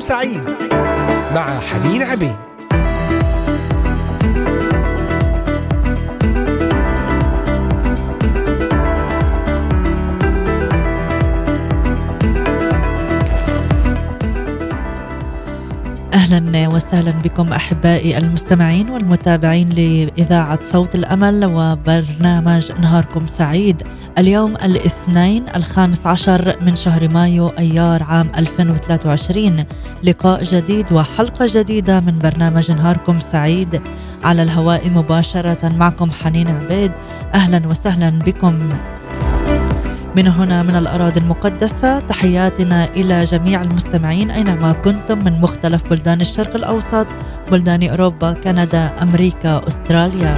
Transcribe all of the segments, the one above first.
سعيد مع حنين عبيد. وسهلا بكم أحبائي المستمعين والمتابعين لإذاعة صوت الأمل وبرنامج نهاركم سعيد. اليوم الاثنين الخامس عشر من شهر مايو أيار عام 2023 لقاء جديد وحلقة جديدة من برنامج نهاركم سعيد. على الهواء مباشرة معكم حنين عبيد. أهلا وسهلا بكم. من هنا من الأراضي المقدسة تحياتنا إلى جميع المستمعين أينما كنتم من مختلف بلدان الشرق الأوسط بلدان أوروبا كندا أمريكا أستراليا.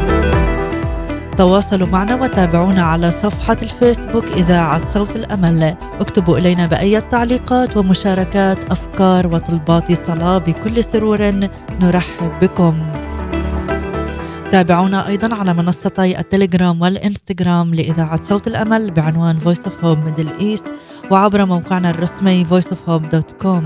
تواصلوا معنا وتابعونا على صفحة الفيسبوك إذاعة صوت الأمل. اكتبوا إلينا بأي تعليقات ومشاركات أفكار وطلبات صلاة بكل سرور نرحب بكم. تابعونا أيضا على منصتي التليجرام والإنستغرام لإذاعة صوت الأمل بعنوان Voice of Hope Middle East وعبر موقعنا الرسمي voiceofhope.com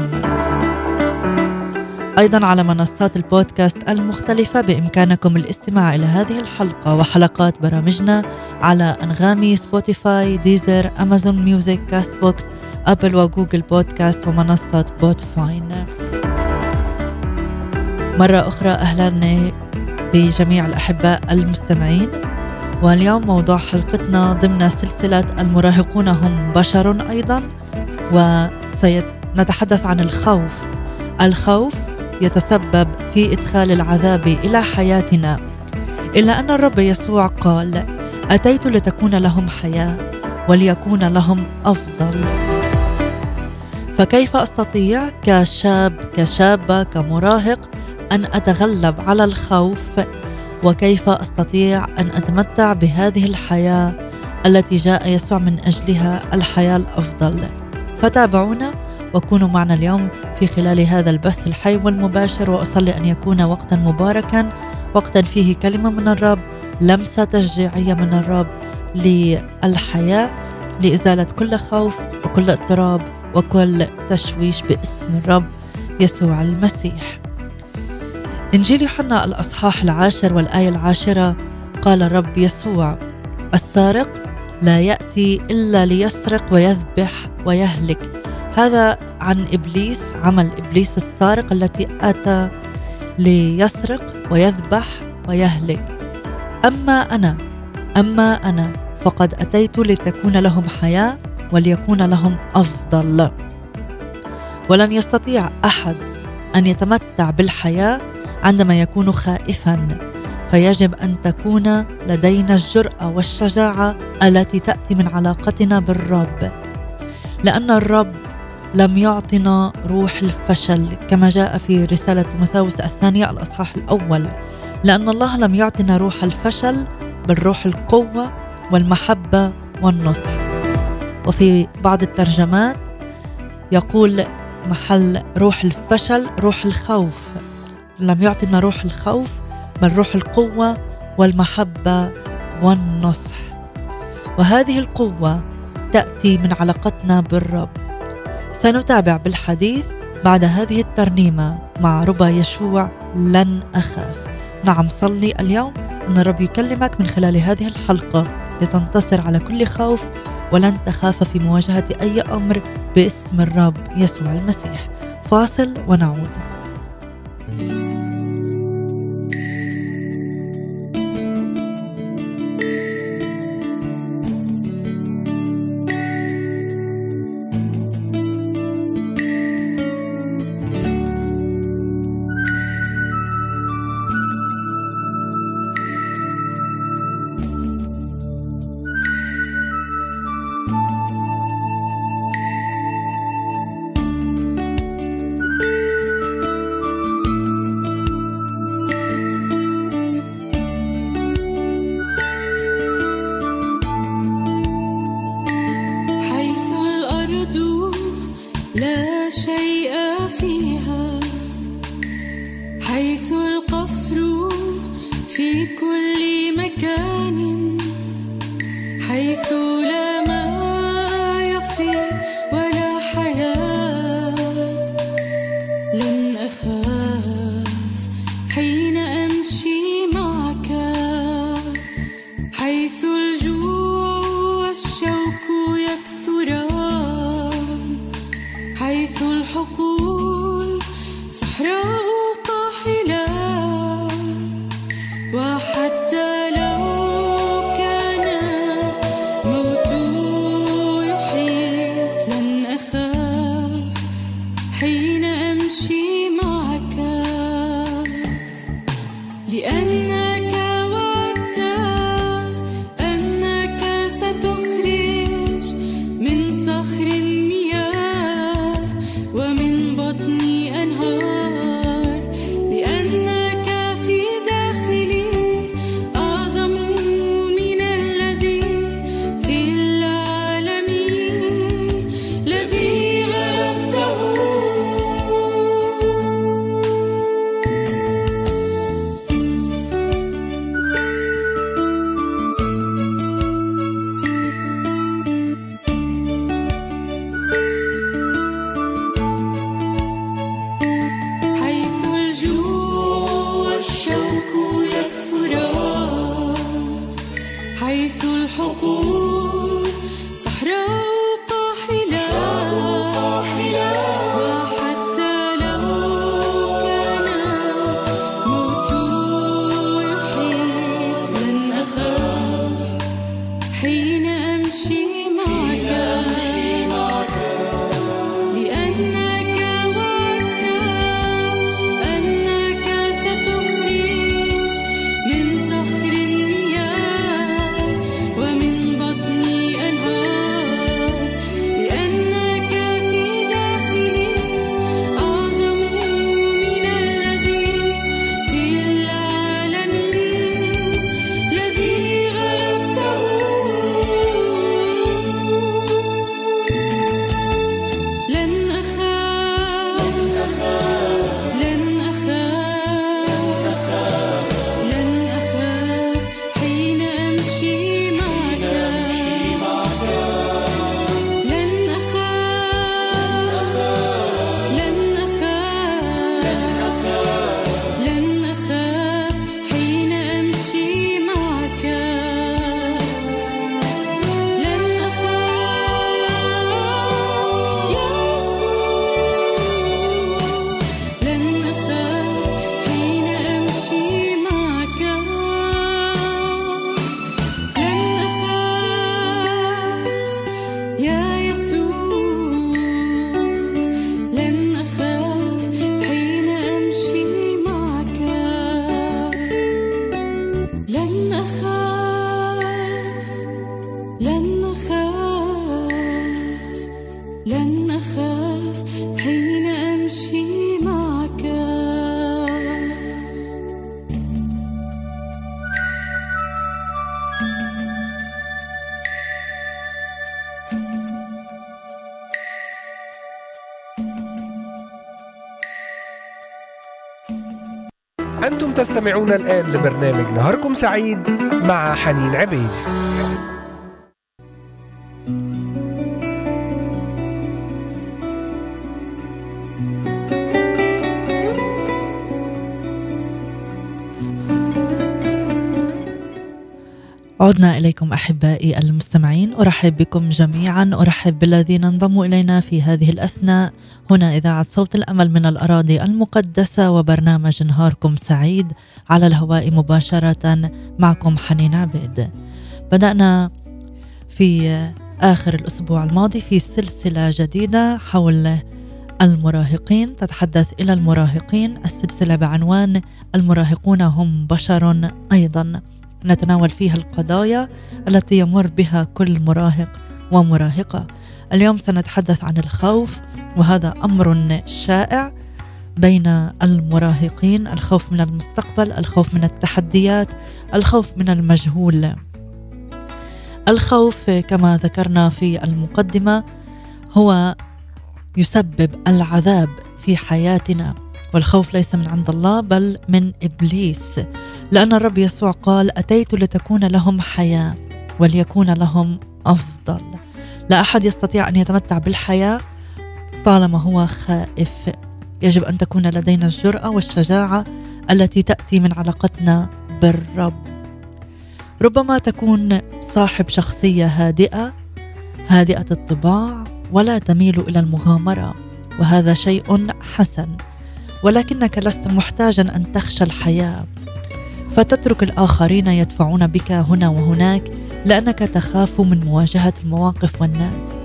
أيضا على منصات البودكاست المختلفة بإمكانكم الاستماع إلى هذه الحلقة وحلقات برامجنا على أنغامي سبوتيفاي ديزر أمازون ميوزك كاست بوكس أبل وجوجل بودكاست ومنصة بودباين مرة أخرى أهلا. بجميع الأحباء المستمعين. واليوم موضوع حلقتنا ضمن سلسلة المراهقون هم بشر أيضا وسنتحدث عن الخوف. الخوف يتسبب في إدخال العذاب إلى حياتنا. إلا أن الرب يسوع قال أتيت لتكون لهم حياة وليكون لهم أفضل. فكيف أستطيع كشاب كشابة كمراهق أن أتغلب على الخوف وكيف أستطيع أن أتمتع بهذه الحياة التي جاء يسوع من أجلها الحياة الأفضل. فتابعونا وكونوا معنا اليوم في خلال هذا البث الحي والمباشر وأصلي أن يكون وقتا مباركا وقتا فيه كلمة من الرب لمسة تشجيعية من الرب للحياة لإزالة كل خوف وكل اضطراب وكل تشويش باسم الرب يسوع المسيح. إنجيل يوحنا الأصحاح العاشر والآية العاشرة قال الرب يسوع السارق لا يأتي إلا ليسرق ويذبح ويهلك. هذا عن إبليس عمل إبليس السارق التي أتى ليسرق ويذبح ويهلك. أما أنا أما أنا فقد أتيت لتكون لهم حياة وليكون لهم أفضل. ولن يستطيع أحد أن يتمتع بالحياة عندما يكون خائفا فيجب أن تكون لدينا الجرأة والشجاعة التي تأتي من علاقتنا بالرب. لأن الرب لم يعطنا روح الفشل كما جاء في رسالة مثاوس الثانية الأصحاح الأول. لأن الله لم يعطنا روح الفشل بل روح القوة والمحبة والنصح. وفي بعض الترجمات يقول محل روح الفشل روح الخوف. لم يعطنا روح الخوف بل روح القوة والمحبة والنصح. وهذه القوة تأتي من علاقتنا بالرب. سنتابع بالحديث بعد هذه الترنيمة مع ربا يشوع لن أخاف. نعم صلي اليوم. أن الرب يكلمك من خلال هذه الحلقة لتنتصر على كل خوف ولن تخاف في مواجهة أي أمر باسم الرب يسوع المسيح. فاصل ونعود. Thank you تستمعون الآن لبرنامج نهاركم سعيد مع حنين عبيد. عدنا إليكم أحبائي المستمعين. أرحب بكم جميعا. أرحب بالذين انضموا إلينا في هذه الأثناء. هنا إذاعة صوت الأمل من الأراضي المقدسة وبرنامج نهاركم سعيد. على الهواء مباشرة معكم حنين عبيد. بدأنا في آخر الأسبوع الماضي في سلسلة جديدة حول المراهقين. تتحدث إلى المراهقين. السلسلة بعنوان المراهقون هم بشر أيضا. نتناول فيها القضايا التي يمر بها كل مراهق ومراهقة. اليوم سنتحدث عن الخوف وهذا أمر شائع بين المراهقين الخوف من المستقبل الخوف من التحديات الخوف من المجهول. الخوف كما ذكرنا في المقدمة هو يسبب العذاب في حياتنا. والخوف ليس من عند الله بل من إبليس. لأن الرب يسوع قال أتيت لتكون لهم حياة وليكون لهم أفضل. لا أحد يستطيع أن يتمتع بالحياة طالما هو خائف. يجب أن تكون لدينا الجرأة والشجاعة التي تأتي من علاقتنا بالرب. ربما تكون صاحب شخصية هادئة هادئة الطباع ولا تميل إلى المغامرة وهذا شيء حسن. ولكنك لست محتاجا أن تخشى الحياة. فتترك الآخرين يدفعون بك هنا وهناك لأنك تخاف من مواجهة المواقف والناس.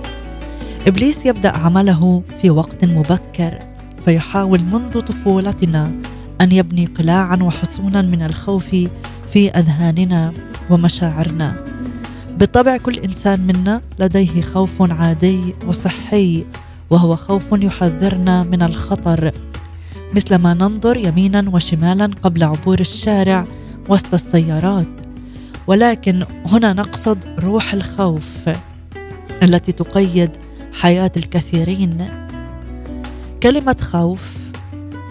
إبليس يبدأ عمله في وقت مبكر فيحاول منذ طفولتنا أن يبني قلاعا وحصونا من الخوف في أذهاننا ومشاعرنا. بالطبع كل إنسان منا لديه خوف عادي وصحي وهو خوف يحذرنا من الخطر. مثلما ننظر يمينا وشمالا قبل عبور الشارع وسط السيارات. ولكن هنا نقصد روح الخوف التي تقيد حياة الكثيرين. كلمة خوف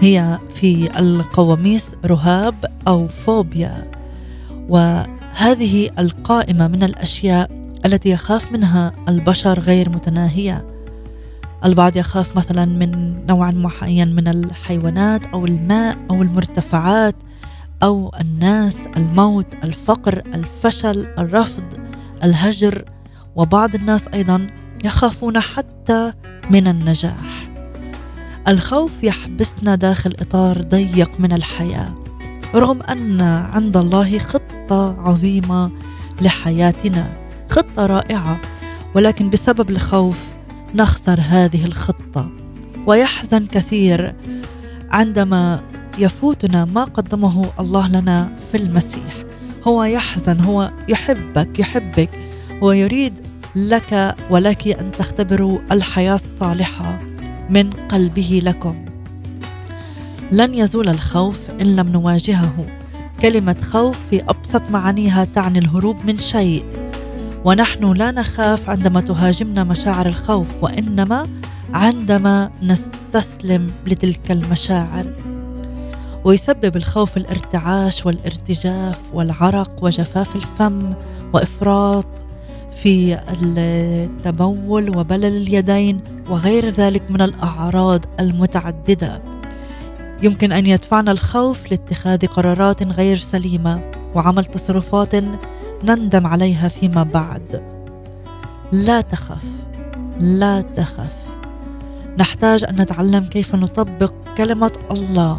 هي في القواميس رهاب أو فوبيا وهذه القائمة من الأشياء التي يخاف منها البشر غير متناهية. البعض يخاف مثلا من نوع معين من الحيوانات أو الماء أو المرتفعات أو الناس الموت الفقر الفشل الرفض الهجر. وبعض الناس أيضا يخافون حتى من النجاح. الخوف يحبسنا داخل إطار ضيق من الحياة رغم أن عند الله خطة عظيمة لحياتنا خطة رائعة ولكن بسبب الخوف نخسر هذه الخطة. ويحزن كثير عندما يفوتنا ما قدمه الله لنا في المسيح. هو يحزن هو يحبك يحبك. ويريد لك ولك أن تختبروا الحياة الصالحة من قلبه لكم. لن يزول الخوف إن لم نواجهه. كلمة خوف في أبسط معانيها تعني الهروب من شيء. ونحن لا نخاف عندما تهاجمنا مشاعر الخوف وإنما عندما نستسلم لتلك المشاعر. ويسبب الخوف الارتعاش والارتجاف والعرق وجفاف الفم وإفراط في التبول وبلل اليدين وغير ذلك من الأعراض المتعددة. يمكن أن يدفعنا الخوف لاتخاذ قرارات غير سليمة وعمل تصرفات نندم عليها فيما بعد. لا تخف لا تخف. نحتاج أن نتعلم كيف نطبق كلمة الله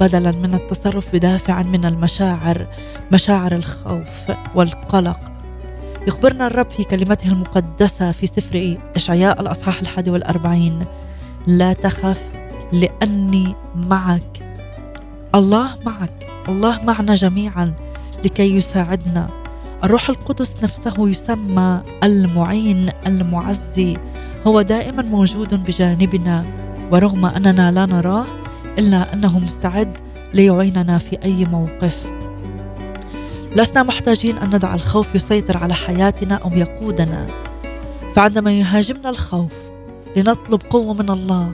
بدلا من التصرف بدافع من المشاعر مشاعر الخوف والقلق. يخبرنا الرب في كلمته المقدسة في سفر إشعياء الأصحاح الحادي والأربعين. لا تخف لأني معك. الله معك الله معنا جميعا لكي يساعدنا. الروح القدس نفسه يسمى المعين المعزي. هو دائما موجود بجانبنا ورغم أننا لا نراه إلا أنه مستعد ليعيننا في أي موقف. لسنا محتاجين أن ندع الخوف يسيطر على حياتنا أو يقودنا. فعندما يهاجمنا الخوف لنطلب قوة من الله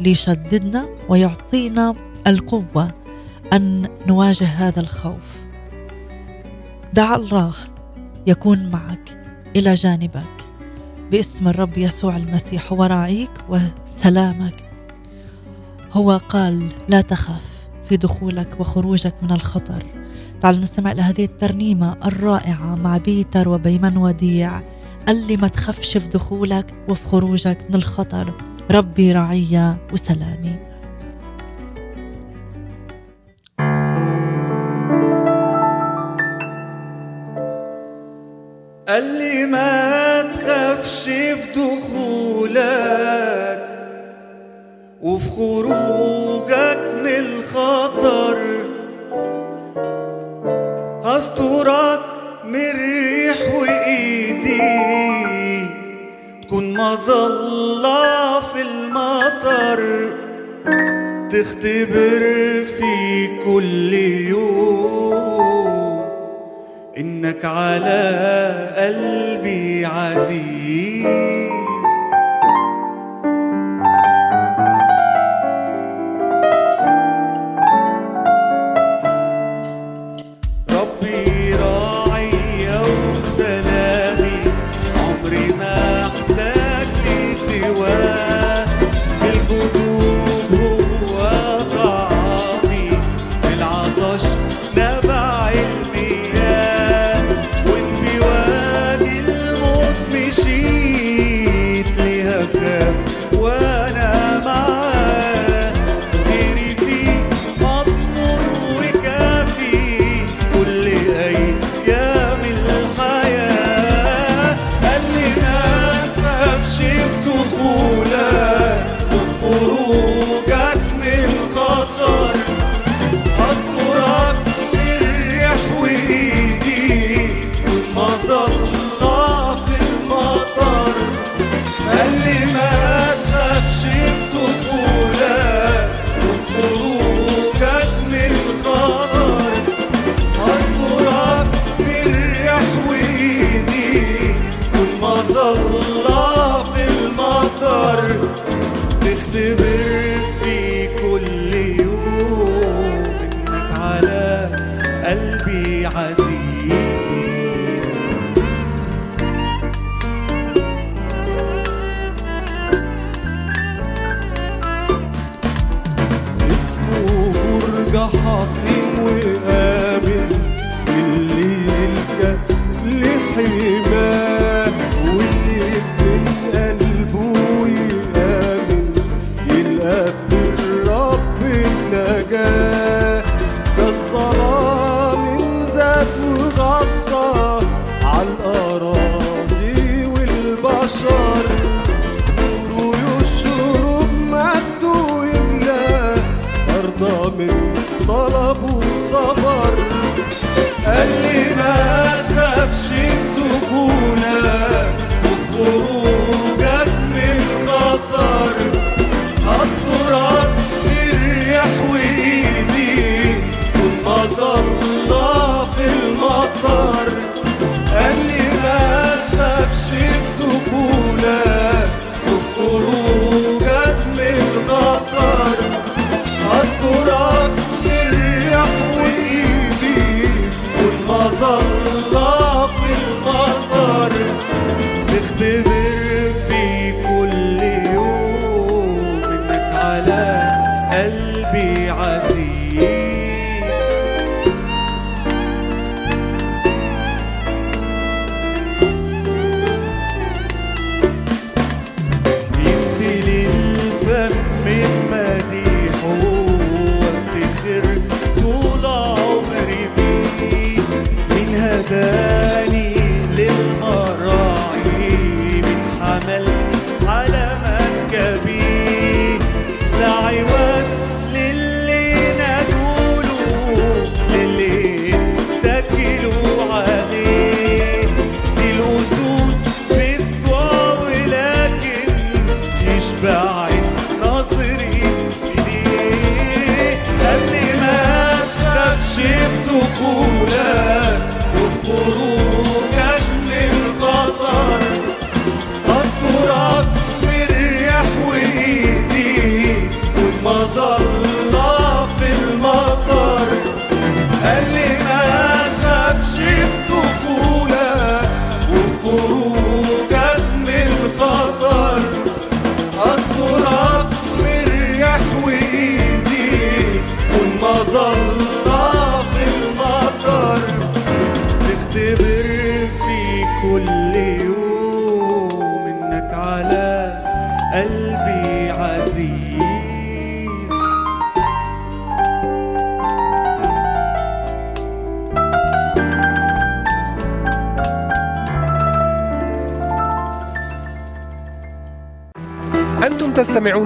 ليشددنا ويعطينا القوة أن نواجه هذا الخوف. دع الله يكون معك. إلى جانبك. باسم الرب يسوع المسيح هو راعيك وسلامك. هو قال لا تخف في دخولك وخروجك من الخطر. تعال نستمع لهذه الترنيمة الرائعة مع بيتر وبيمن وديع. قال لي ما تخافش في دخولك وفي خروجك من الخطر. ربي رعية وسلامي. قال لي ما تخافش في دخولك وفي خروجك من الخطر. هسترك من الريح وإيدي تكون مظلة في المطر. تختبر في كل يوم إنك على قلبي عزيز. Ramazan.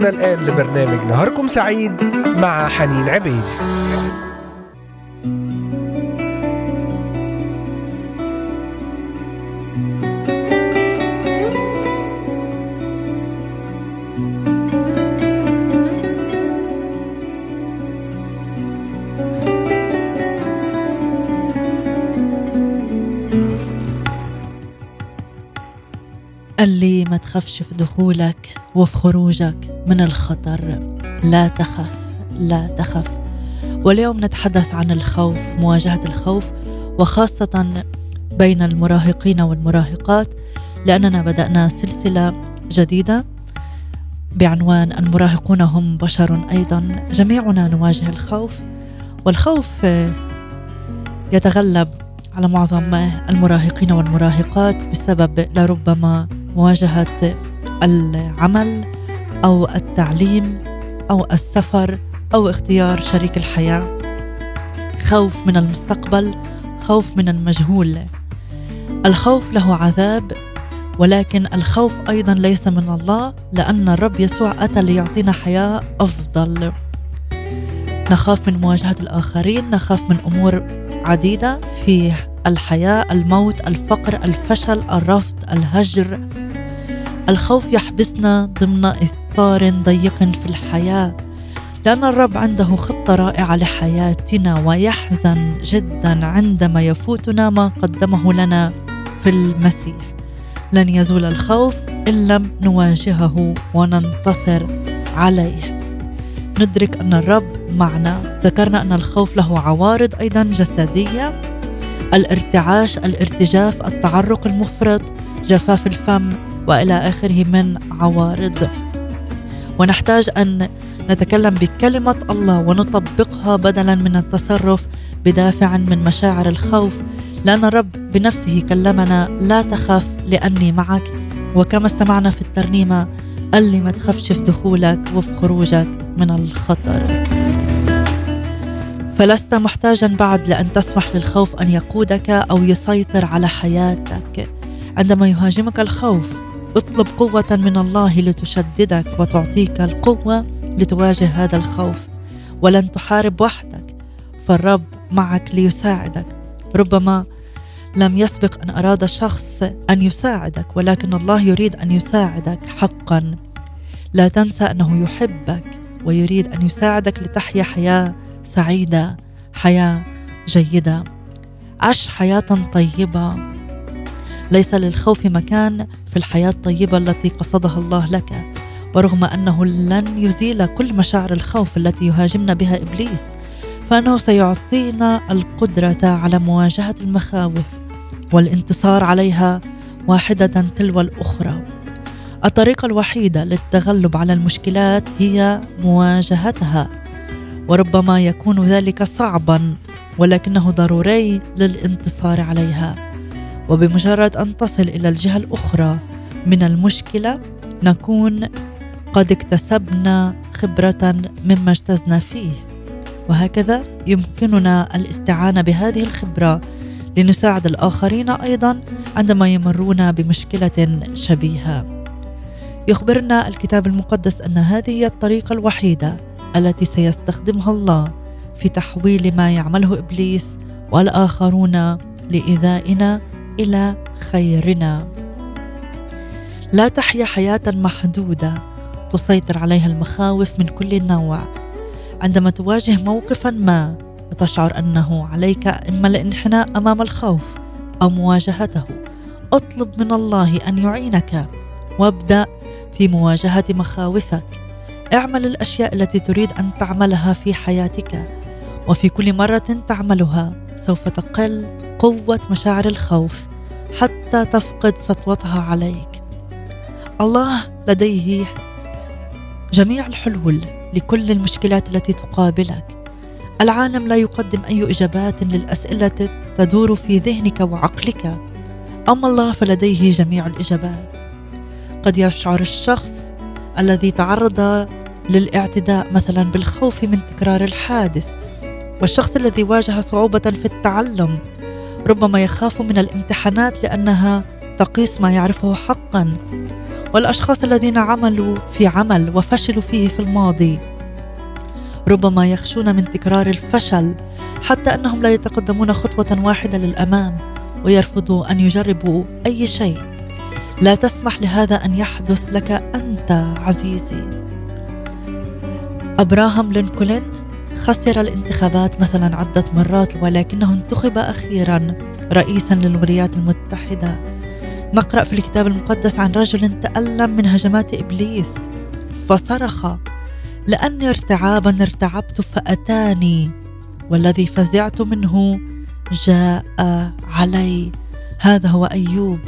تستمعون الآن لبرنامج نهاركم سعيد مع حنين عبيد. قال لي ما تخافش في دخولك وفي خروجك من الخطر. لا تخف لا تخف. واليوم نتحدث عن الخوف مواجهة الخوف وخاصة بين المراهقين والمراهقات لأننا بدأنا سلسلة جديدة بعنوان المراهقون هم بشر أيضا. جميعنا نواجه الخوف والخوف يتغلب على معظم المراهقين والمراهقات بسبب لربما مواجهة العمل أو التعليم أو السفر أو اختيار شريك الحياة. خوف من المستقبل خوف من المجهول. الخوف له عذاب ولكن الخوف أيضا ليس من الله لأن الرب يسوع أتى ليعطينا حياة أفضل. نخاف من مواجهة الآخرين نخاف من أمور عديدة في الحياة الموت الفقر الفشل الرفض الهجر. الخوف يحبسنا ضمن إثار ضيق في الحياة. لأن الرب عنده خطة رائعة لحياتنا ويحزن جدا عندما يفوتنا ما قدمه لنا في المسيح. لن يزول الخوف إن لم نواجهه وننتصر عليه. ندرك أن الرب معنا. ذكرنا أن الخوف له عوارض أيضا جسدية. الارتعاش الارتجاف التعرق المفرط جفاف الفم وإلى آخره من عوارض. ونحتاج أن نتكلم بكلمة الله ونطبقها بدلا من التصرف بدافع من مشاعر الخوف. لأن الرب بنفسه كلمنا لا تخف لأني معك وكما استمعنا في الترنيمة قال لي ما تخافش في دخولك وفي خروجك من الخطر فلست محتاجا بعد لأن تسمح للخوف أن يقودك أو يسيطر على حياتك. عندما يهاجمك الخوف اطلب قوة من الله لتشددك وتعطيك القوة لتواجه هذا الخوف. ولن تحارب وحدك فالرب معك ليساعدك. ربما لم يسبق أن أراد شخص أن يساعدك ولكن الله يريد أن يساعدك حقا. لا تنسى أنه يحبك ويريد أن يساعدك لتحيا حياة سعيدة حياة جيدة. عش حياة طيبة. ليس للخوف مكان في الحياة الطيبة التي قصدها الله لك ورغم أنه لن يزيل كل مشاعر الخوف التي يهاجمنا بها إبليس فأنه سيعطينا القدرة على مواجهة المخاوف والانتصار عليها واحدة تلو الأخرى. الطريقة الوحيدة للتغلب على المشكلات هي مواجهتها وربما يكون ذلك صعبا ولكنه ضروري للانتصار عليها. وبمجرد أن تصل إلى الجهة الأخرى من المشكلة نكون قد اكتسبنا خبرة مما اجتزنا فيه. وهكذا يمكننا الاستعانة بهذه الخبرة لنساعد الآخرين أيضا عندما يمرون بمشكلة شبيهة. يخبرنا الكتاب المقدس أن هذه هي الطريقة الوحيدة التي سيستخدمها الله في تحويل ما يعمله إبليس والآخرون لإيذائنا إلى خيرنا. لا تحيا حياة محدودة تسيطر عليها المخاوف من كل نوع عندما تواجه موقفا ما وتشعر أنه عليك إما الانحناء أمام الخوف أو مواجهته. أطلب من الله أن يعينك. وابدأ في مواجهة مخاوفك. اعمل الأشياء التي تريد أن تعملها في حياتك. وفي كل مرة تعملها سوف تقل قوة مشاعر الخوف حتى تفقد سطوتها عليك. الله لديه جميع الحلول لكل المشكلات التي تقابلك. العالم لا يقدم أي إجابات للأسئلة تدور في ذهنك وعقلك. أما الله فلديه جميع الإجابات. قد يشعر الشخص الذي تعرض للاعتداء مثلا بالخوف من تكرار الحادث والشخص الذي واجه صعوبة في التعلم ربما يخاف من الامتحانات لأنها تقيس ما يعرفه حقا. والأشخاص الذين عملوا في عمل وفشلوا فيه في الماضي ربما يخشون من تكرار الفشل حتى أنهم لا يتقدمون خطوة واحدة للأمام ويرفضوا أن يجربوا أي شيء. لا تسمح لهذا أن يحدث لك أنت عزيزي. أبراهام لينكولن خسر الانتخابات مثلا عدة مرات ولكنه انتخب أخيرا رئيسا للولايات المتحدة. نقرأ في الكتاب المقدس عن رجل تألم من هجمات إبليس فصرخ لاني ارتعابا ارتعبت فأتاني والذي فزعت منه جاء علي. هذا هو أيوب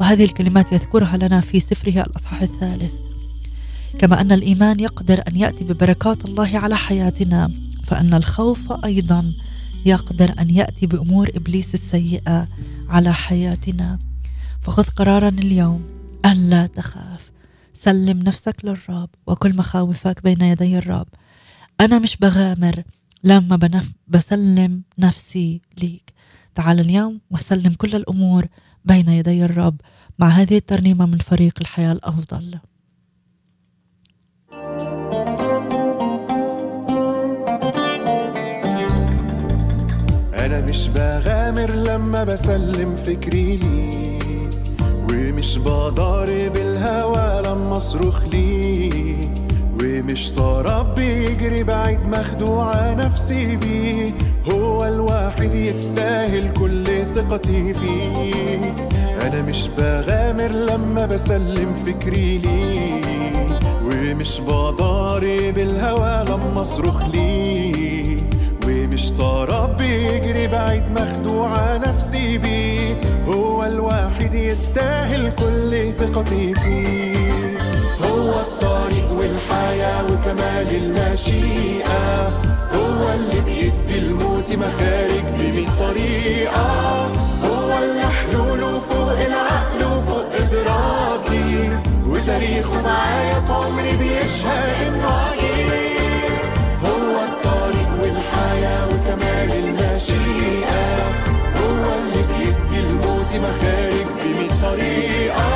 وهذه الكلمات يذكرها لنا في سفره الأصحاح الثالث. كما أن الإيمان يقدر أن يأتي ببركات الله على حياتنا فأن الخوف أيضا يقدر أن يأتي بأمور إبليس السيئة على حياتنا. فخذ قرارا اليوم. ألا تخاف. سلم نفسك للرب وكل مخاوفك بين يدي الرب. أنا مش بغامر لما بنف بسلم نفسي ليك. تعال اليوم وسلم كل الأمور بين يدي الرب. مع هذه الترنيمة من فريق الحياة الأفضل. أنا مش بغامر لما بسلم فكري ليه ومش بضارب الهوى لما أصرخ ليه ومش سراب بيجري بعيد مخدوعة نفسي بيه هو الواحد يستاهل كل ثقتي فيه. أنا مش بغامر لما بسلم فكري ليه ومش بضارب الهوى لما أصرخ ليه ومش سراب بيجري بعيد مخدوعة نفسي بيه. هو الواحد يستاهل كل ثقتي فيه. هو الطريق والحياة وكمال المشيئة. هو اللي بيدي الموت مخارج بمية طريقة. هو اللي حلوله فوق العقل وفوق إدراكي. وتاريخه معايا في عمري بيشهد إنه عجيب وكمال المشيئة هو اللي بيدي الموت مخارج بمية طريقة.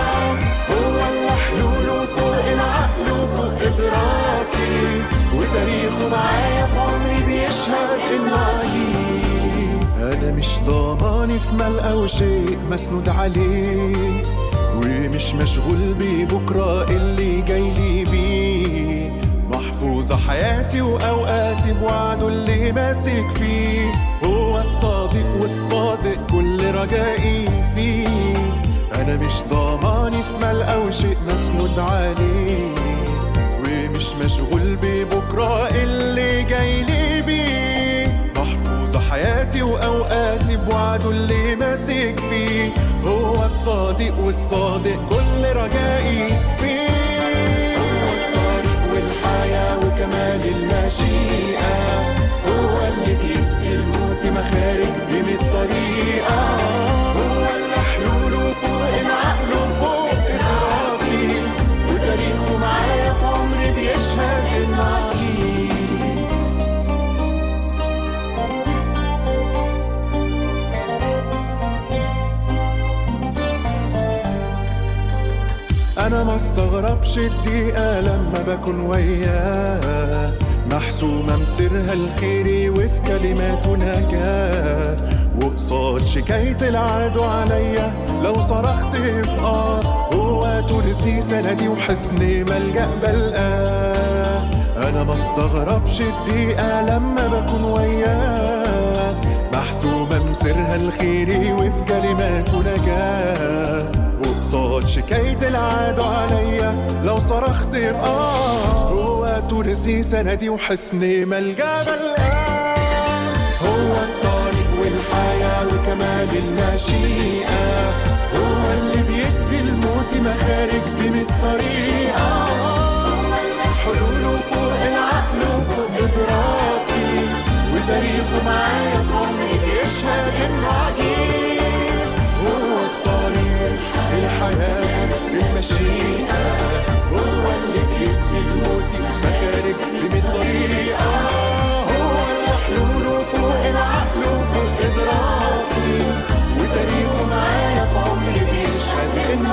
هو اللي حلوله فوق العقل وفوق إدراكي وتاريخه معايا في عمري بيشهد إنه أنا مش ضماني في مال أو شيء مسنود عليه ومش مشغول ببكرة اللي جاي لي محفوظة حياتي وأوقاتي بوعده اللي ماسك فيه. هو الصادق والصادق كل رجائي فيه. أنا مش ضماني في مال أو شيء مسنود عليه. ومش مشغول ببكرة اللي جاي لي بيه. محفوظة حياتي وأوقاتي بوعده اللي ماسك فيه. هو الصادق والصادق كل رجائي فيه. والحياة وكمال المشيئة هو اللي بيدي الموت مخارج استغربش الدقيقة لما بكون وياه. محسومة مسرها الخيري وفي كلماته نجاة وقصاد شكاية العدو عليا لو صرخت بآه هو ترسي سندي وحصن ملجأ بلقاه. أنا ما استغربش الدقيقة لما بكون وياه. محسومة مسرها الخيري وفي كلماته نجاة وقصاد شكاية العدو عليا. لو صرخت بآه هو ترسي سندي وحصن ملجأ بلقاه هو الطريق والحياة وكمال المشيئة. هو اللي بيدي الموت مخارج بمية طريقة. حلوله فوق العقل وفوق إدراكي. وتاريخه معايا في عمري بيشهد إنه عجيب الحياة المشيئة هو اللي بيدي الموت مخارج طريقة. هو اللي حلوله فوق العقل وفوق إدراكي وتاريخه معايا في عمري بيشهد إنه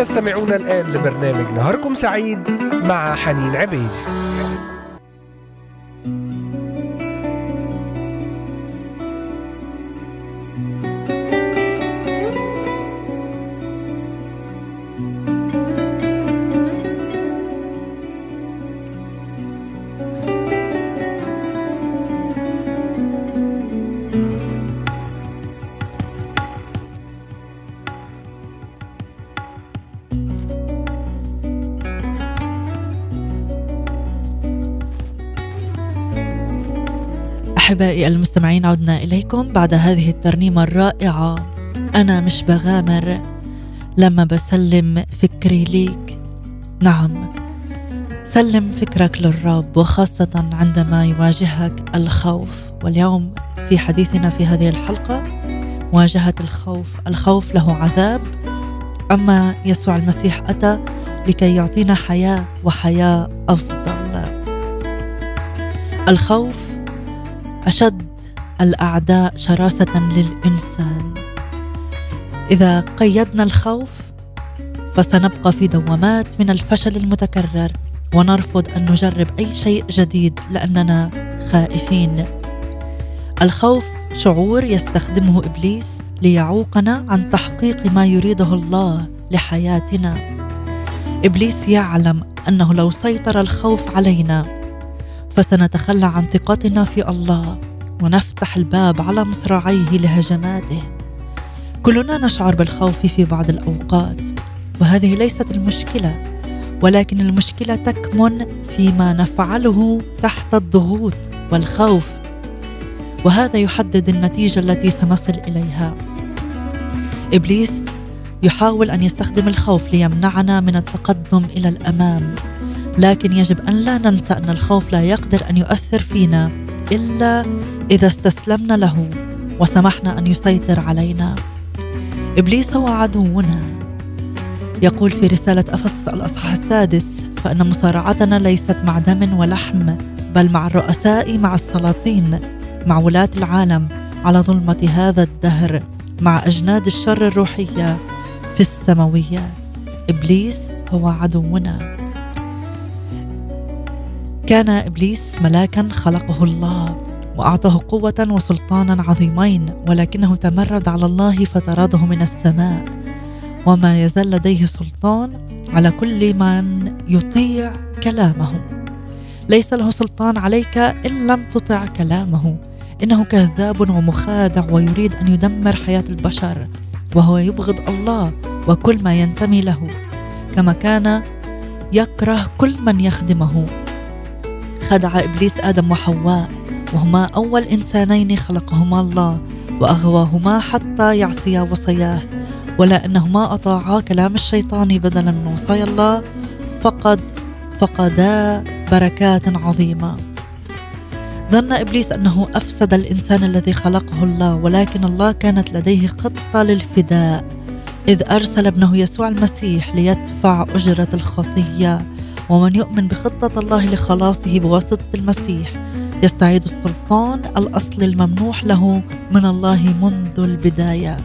تستمعون الآن لبرنامج نهاركم سعيد مع حنين عبيد. أحبائي المستمعين عدنا إليكم بعد هذه الترنيمة الرائعة. أنا مش بغامر لما بسلم فكري ليك. نعم سلم فكرك للرب وخاصة عندما يواجهك الخوف. واليوم في حديثنا في هذه الحلقة مواجهة الخوف. الخوف له عذاب أما يسوع المسيح أتى لكي يعطينا حياة وحياة أفضل. الخوف أشد الأعداء شراسة للإنسان. إذا قيدنا الخوف فسنبقى في دوامات من الفشل المتكرر ونرفض أن نجرب أي شيء جديد لأننا خائفين. الخوف شعور يستخدمه إبليس ليعوقنا عن تحقيق ما يريده الله لحياتنا. إبليس يعلم أنه لو سيطر الخوف علينا فسنتخلى عن ثقتنا في الله ونفتح الباب على مصراعيه لهجماته. كلنا نشعر بالخوف في بعض الأوقات وهذه ليست المشكلة ولكن المشكلة تكمن فيما نفعله تحت الضغوط والخوف وهذا يحدد النتيجة التي سنصل إليها. إبليس يحاول أن يستخدم الخوف ليمنعنا من التقدم إلى الأمام. لكن يجب أن لا ننسى أن الخوف لا يقدر أن يؤثر فينا إلا إذا استسلمنا له وسمحنا أن يسيطر علينا. إبليس هو عدونا. يقول في رسالة افسس الأصحاح السادس فإن مصارعتنا ليست مع دم ولحم بل مع الرؤساء مع السلاطين مع ولاة العالم على ظلمة هذا الدهر مع أجناد الشر الروحية في السماويات. إبليس هو عدونا. كان إبليس ملاكا خلقه الله وأعطاه قوة وسلطانا عظيمين ولكنه تمرد على الله فطرده من السماء. وما يزال لديه سلطان على كل من يطيع كلامه. ليس له سلطان عليك إن لم تطع كلامه. إنه كذاب ومخادع ويريد أن يدمر حياة البشر وهو يبغض الله وكل ما ينتمي له. كما كان يكره كل من يخدمه. خدع إبليس آدم وحواء وهما أول إنسانين خلقهما الله وأغواهما حتى يعصيا وصياه ولا إنهما أطاعا كلام الشيطان بدلا من وصايا الله فقد فقدا بركات عظيمة. ظن إبليس أنه أفسد الإنسان الذي خلقه الله ولكن الله كانت لديه خطة للفداء إذ أرسل ابنه يسوع المسيح ليدفع أجرة الخطية. ومن يؤمن بخطة الله لخلاصه بواسطة المسيح يستعيد السلطان الأصل الممنوح له من الله منذ البداية.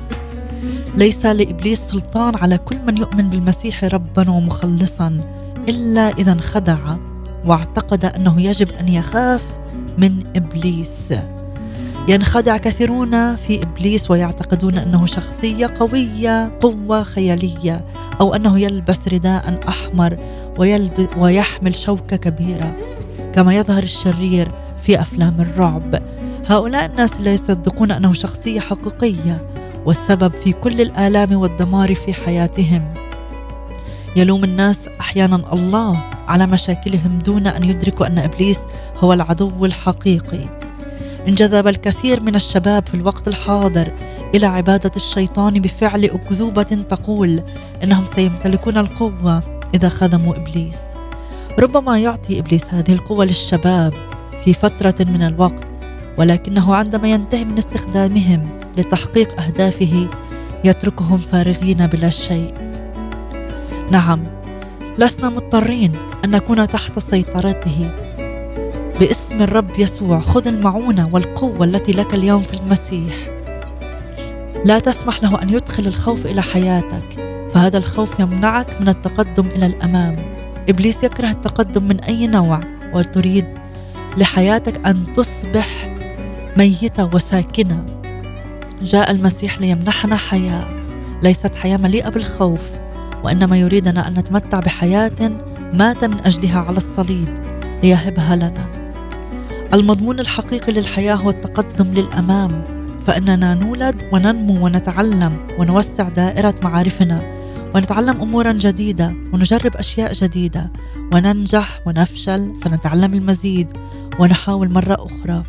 ليس لإبليس سلطان على كل من يؤمن بالمسيح ربا ومخلصا إلا إذا انخدع واعتقد أنه يجب أن يخاف من إبليس. ينخدع كثيرون في إبليس ويعتقدون أنه شخصية قوية قوة خيالية أو أنه يلبس رداء أحمر ويحمل شوكة كبيرة كما يظهر الشرير في أفلام الرعب. هؤلاء الناس لا يصدقون أنه شخصية حقيقية والسبب في كل الآلام والدمار في حياتهم. يلوم الناس أحيانا الله على مشاكلهم دون أن يدركوا أن إبليس هو العدو الحقيقي. انجذب الكثير من الشباب في الوقت الحاضر إلى عبادة الشيطان بفعل أكذوبة تقول إنهم سيمتلكون القوة إذا خدموا إبليس. ربما يعطي إبليس هذه القوة للشباب في فترة من الوقت ولكنه عندما ينتهي من استخدامهم لتحقيق أهدافه يتركهم فارغين بلا شيء. نعم لسنا مضطرين أن نكون تحت سيطرته باسم الرب يسوع خذ المعونة والقوة التي لك اليوم في المسيح. لا تسمح له أن يدخل الخوف إلى حياتك فهذا الخوف يمنعك من التقدم إلى الأمام. إبليس يكره التقدم من أي نوع وتريد لحياتك أن تصبح ميتة وساكنة. جاء المسيح ليمنحنا حياة ليست حياة مليئة بالخوف وإنما يريدنا أن نتمتع بحياة مات من أجلها على الصليب ليهبها لنا. المضمون الحقيقي للحياة هو التقدم للأمام. فإننا نولد وننمو ونتعلم ونوسع دائرة معارفنا ونتعلم أمورا جديدة ونجرب أشياء جديدة وننجح ونفشل فنتعلم المزيد ونحاول مرة أخرى.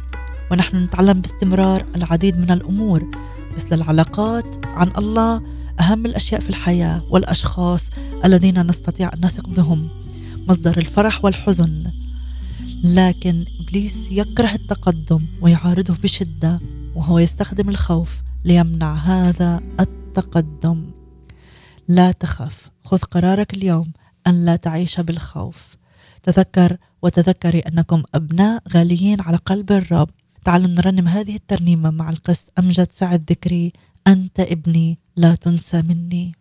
ونحن نتعلم باستمرار العديد من الأمور مثل العلاقات عن الله أهم الأشياء في الحياة والأشخاص الذين نستطيع أن نثق بهم مصدر الفرح والحزن. لكن إبليس يكره التقدم ويعارضه بشدة وهو يستخدم الخوف ليمنع هذا التقدم. لا تخف خذ قرارك اليوم أن لا تعيش بالخوف. تذكر وتذكري أنكم أبناء غاليين على قلب الرب. تعالوا نرنم هذه الترنيمة مع القس أمجد سعد ذكري أنت ابني لا تنسى مني.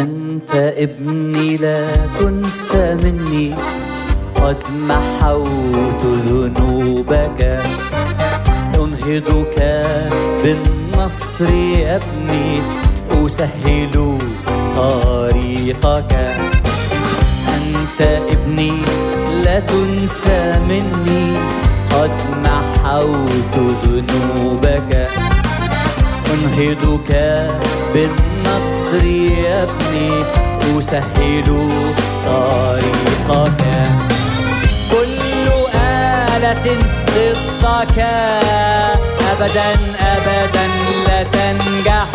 أنت ابني لا تنسى مني قد محوت ذنوبك. أنهضك بالنصر يا ابني أسهل طريقك. أنت ابني لا تنسى مني قد محوت ذنوبك. أنهضك بالنصر يا ابني أسهل طريقك. كل آلة ضدك أبدا أبدا لا تنجح.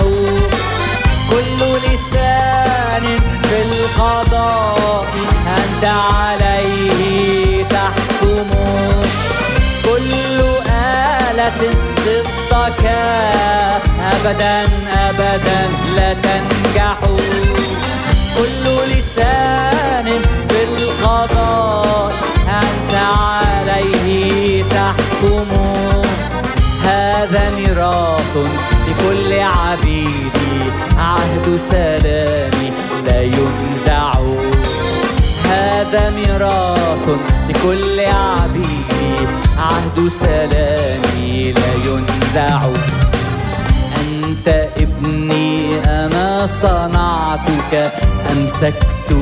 كل لسان في القضاء أنت عليه تحكم. كل آلة ضدك أبدا أبدا لا تنجح. كل لسان في القضاء أنت عليه تحكم. هذا ميراث لكل عبيدي عهد سلامي لا ينزع. هذا ميراث لكل عبيدي عهد سلامي لا ينزع. أنت ابني أنا صنعتك؟ أمسكت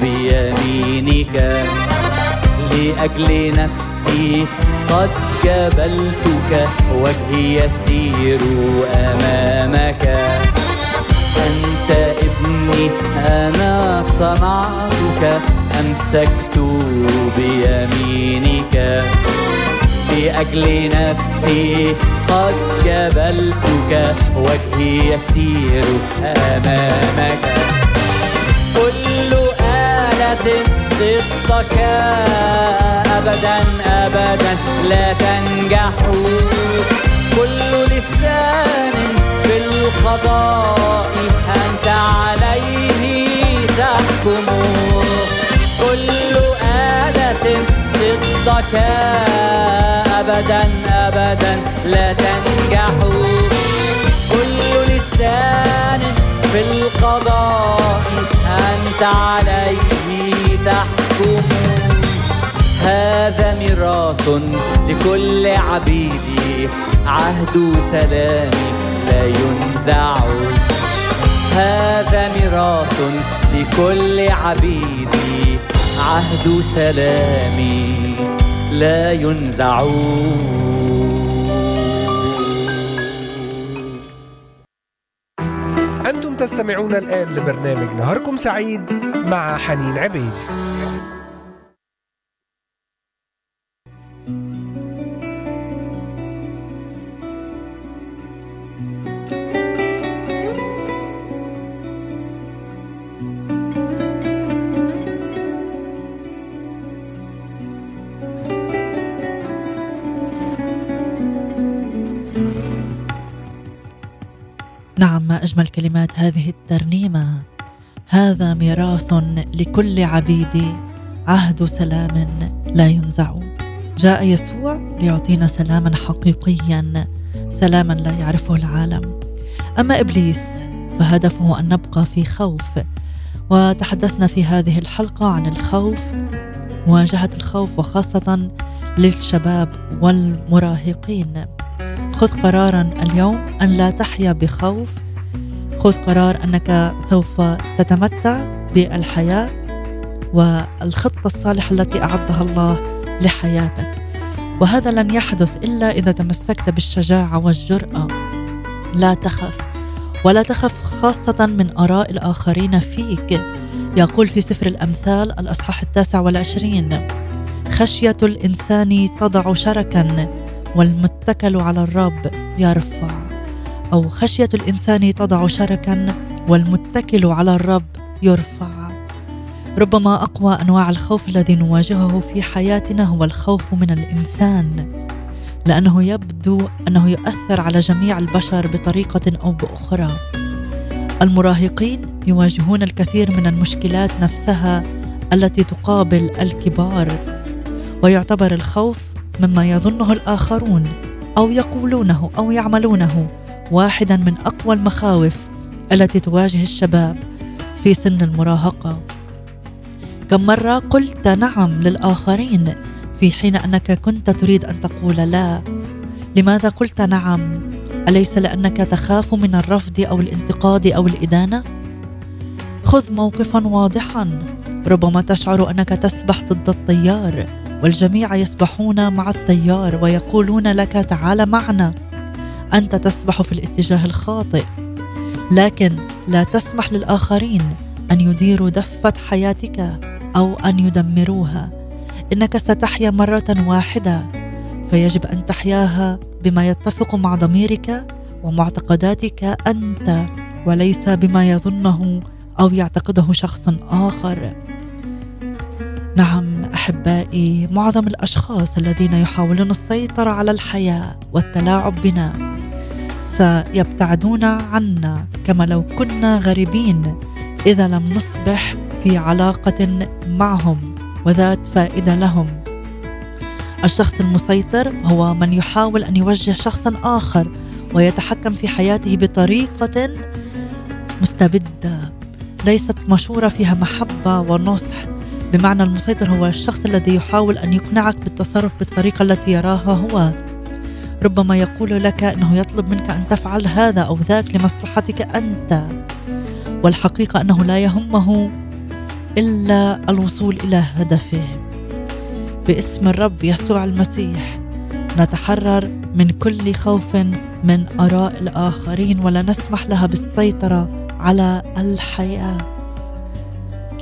بيمينك. لأجل نفسي قد جبلتك وجهي يسير أمامك. أنت ابني أنا صنعتك أمسكت بيمينك. لأجل نفسي قد جبلتك وجهي يسير أمامك. كل آلة ضدك أبدا أبدا لا تنجح. كل لسان في القضاء أنت عليه تحكم. كل آلة ضدك أبدا أبدا لا تنجح. كل لسان في القضاء أنت عليه تحكم. هذا ميراث لكل عبيدي عهد سلامي لا ينزع. هذا ميراث لكل عبيدي عهد سلامي لا ينزع. أنتم تستمعون الآن لبرنامج نهاركم سعيد مع حنين عبيد. نعم ما أجمل كلمات هذه الترنيمة. هذا ميراث لكل عبيدي عهد سلام لا ينزع. جاء يسوع ليعطينا سلاما حقيقيا سلاما لا يعرفه العالم. أما إبليس فهدفه أن نبقى في خوف وتحدثنا في هذه الحلقة عن الخوف مواجهة الخوف وخاصة للشباب والمراهقين. خذ قرارا اليوم أن لا تحيا بخوف. خذ قرار أنك سوف تتمتع بالحياة والخطة الصالحة التي أعدها الله لحياتك. وهذا لن يحدث إلا إذا تمسكت بالشجاعة والجرأة. لا تخف ولا تخف خاصة من آراء الآخرين فيك. يقول في سفر الأمثال الأصحاح التاسع والعشرين خشية الإنسان تضع شركا. والمتكل على الرب يرفع. أو خشية الإنسان تضع شركا والمتكل على الرب يرفع. ربما أقوى أنواع الخوف الذي نواجهه في حياتنا هو الخوف من الإنسان لأنه يبدو أنه يؤثر على جميع البشر بطريقة أو بأخرى. المراهقين يواجهون الكثير من المشكلات نفسها التي تقابل الكبار ويعتبر الخوف مما يظنه الآخرون أو يقولونه أو يعملونه واحدا من أقوى المخاوف التي تواجه الشباب في سن المراهقة. كم مرة قلت نعم للآخرين في حين أنك كنت تريد أن تقول لا. لماذا قلت نعم؟ أليس لأنك تخاف من الرفض أو الانتقاد أو الإدانة؟ خذ موقفا واضحا. ربما تشعر أنك تسبح ضد التيار والجميع يسبحون مع التيار ويقولون لك تعال معنا. أنت تسبح في الاتجاه الخاطئ لكن لا تسمح للآخرين أن يديروا دفة حياتك أو أن يدمروها. إنك ستحيا مرة واحدة. فيجب أن تحياها بما يتفق مع ضميرك ومعتقداتك أنت وليس بما يظنه أو يعتقده شخص آخر. نعم أحبائي معظم الأشخاص الذين يحاولون السيطرة على الحياة والتلاعب بنا سيبتعدون عنا كما لو كنا غريبين إذا لم نصبح في علاقة معهم وذات فائدة لهم. الشخص المسيطر هو من يحاول أن يوجه شخصا آخر ويتحكم في حياته بطريقة مستبدة ليست مشوره فيها محبة ونصح. بمعنى المسيطر هو الشخص الذي يحاول أن يقنعك بالتصرف بالطريقة التي يراها هو. ربما يقول لك إنه يطلب منك أن تفعل هذا أو ذاك لمصلحتك أنت. والحقيقة أنه لا يهمه إلا الوصول إلى هدفه. باسم الرب يسوع المسيح نتحرر من كل خوف من آراء الآخرين ولا نسمح لها بالسيطرة على الحياة.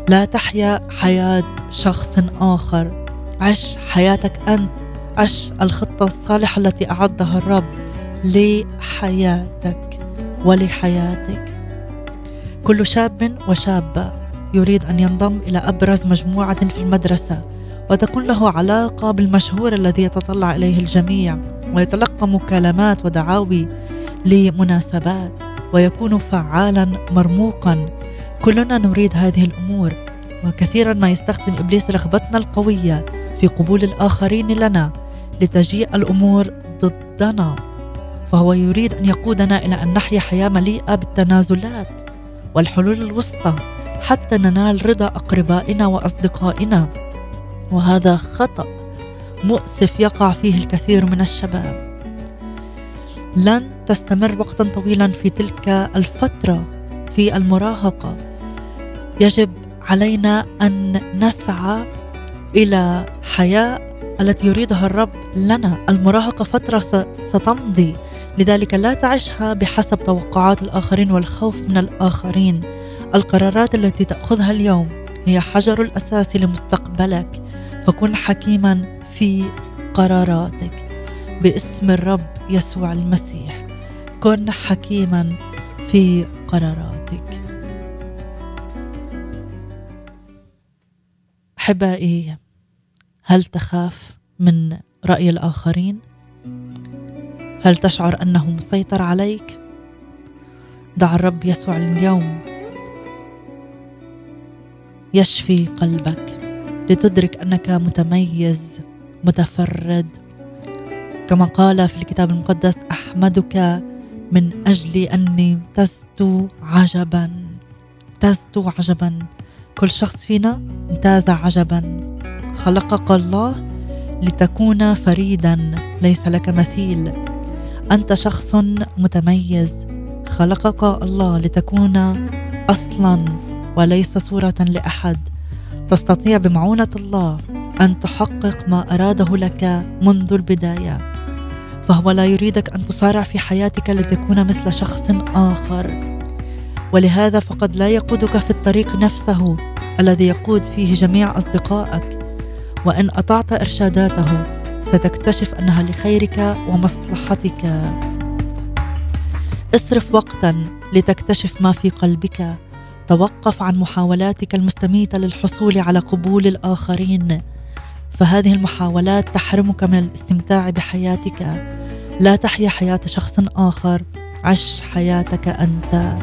لا تحيا حياة شخص آخر. عش حياتك أنت. عش الخطة الصالحة التي أعدها الرب لحياتك ولحياتك. كل شاب وشابة يريد أن ينضم إلى أبرز مجموعة في المدرسة وتكون له علاقة بالمشهور الذي يتطلع إليه الجميع ويتلقى مكالمات ودعاوي لمناسبات ويكون فعالا مرموقا كلنا نريد هذه الأمور وكثيرا ما يستخدم إبليس رغبتنا القوية في قبول الآخرين لنا لتجيء الأمور ضدنا. فهو يريد أن يقودنا إلى أن نحيا حياة مليئة بالتنازلات والحلول الوسطى حتى ننال رضا أقربائنا وأصدقائنا. وهذا خطأ مؤسف يقع فيه الكثير من الشباب. لن تستمر وقتا طويلا في تلك الفترة في المراهقة. يجب علينا أن نسعى إلى حياه التي يريدها الرب لنا. المراهقة فترة ستمضي. لذلك لا تعشها بحسب توقعات الآخرين والخوف من الآخرين. القرارات التي تأخذها اليوم هي حجر الأساس لمستقبلك. فكن حكيما في قراراتك. باسم الرب يسوع المسيح. كن حكيما في قراراتك. احبائي هل تخاف من رأي الآخرين؟ هل تشعر أنه مسيطر عليك؟ دع الرب يسوع اليوم يشفي قلبك لتدرك أنك متميز متفرد. كما قال في الكتاب المقدس أحمدك من أجل أني امتزت عجبا امتزت عجبا. كل شخص فينا امتاز عجبا. خلقك الله لتكون فريدا ليس لك مثيل. أنت شخص متميز. خلقك الله لتكون أصلا وليس صورة لأحد. تستطيع بمعونة الله أن تحقق ما أراده لك منذ البداية. فهو لا يريدك أن تصارع في حياتك لتكون مثل شخص آخر. ولهذا فقد لا يقودك في الطريق نفسه الذي يقود فيه جميع أصدقائك. وإن أطعت إرشاداته ستكتشف أنها لخيرك ومصلحتك. اصرف وقتا لتكتشف ما في قلبك. توقف عن محاولاتك المستميتة للحصول على قبول الآخرين. فهذه المحاولات تحرمك من الاستمتاع بحياتك. لا تحيا حياة شخص آخر عش حياتك أنت.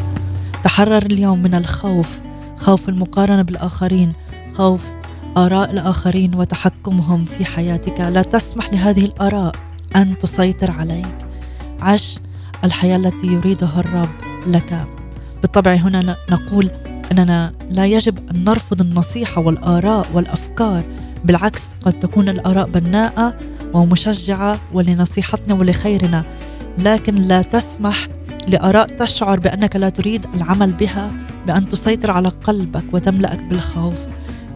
تحرر اليوم من الخوف خوف المقارنة بالآخرين خوف آراء الآخرين وتحكمهم في حياتك. لا تسمح لهذه الآراء أن تسيطر عليك. عش الحياة التي يريدها الرب لك. بالطبع هنا نقول إننا لا يجب أن نرفض النصيحة والآراء والأفكار. بالعكس قد تكون الآراء بناءة ومشجعة ولنصيحتنا ولخيرنا. لكن لا تسمح لآراء تشعر بأنك لا تريد العمل بها بأن تسيطر على قلبك وتملأك بالخوف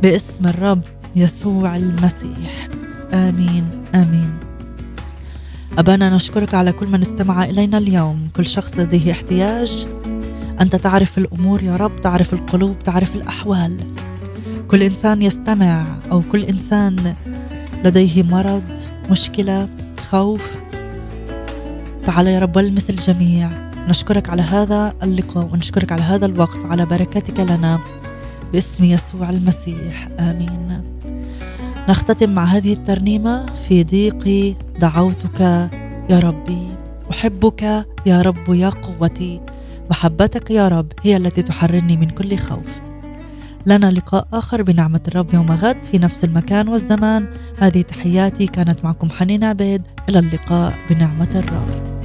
باسم الرب يسوع المسيح. آمين آمين. أبانا نشكرك على كل من استمع إلينا اليوم. كل شخص لديه احتياج. أنت تعرف الأمور يا رب تعرف القلوب تعرف الأحوال. كل إنسان يستمع أو كل إنسان لديه مرض مشكلة خوف تعال يا رب والمس الجميع. نشكرك على هذا اللقاء ونشكرك على هذا الوقت. على بركتك لنا باسم يسوع المسيح. آمين. نختتم مع هذه الترنيمة في ضيقي دعوتك يا ربي. أحبك يا رب يا قوتي. محبتك يا رب هي التي تحررني من كل خوف. لنا لقاء آخر بنعمة الرب يوم غد في نفس المكان والزمان. هذه تحياتي. كانت معكم حنين عبيد. إلى اللقاء بنعمة الرب.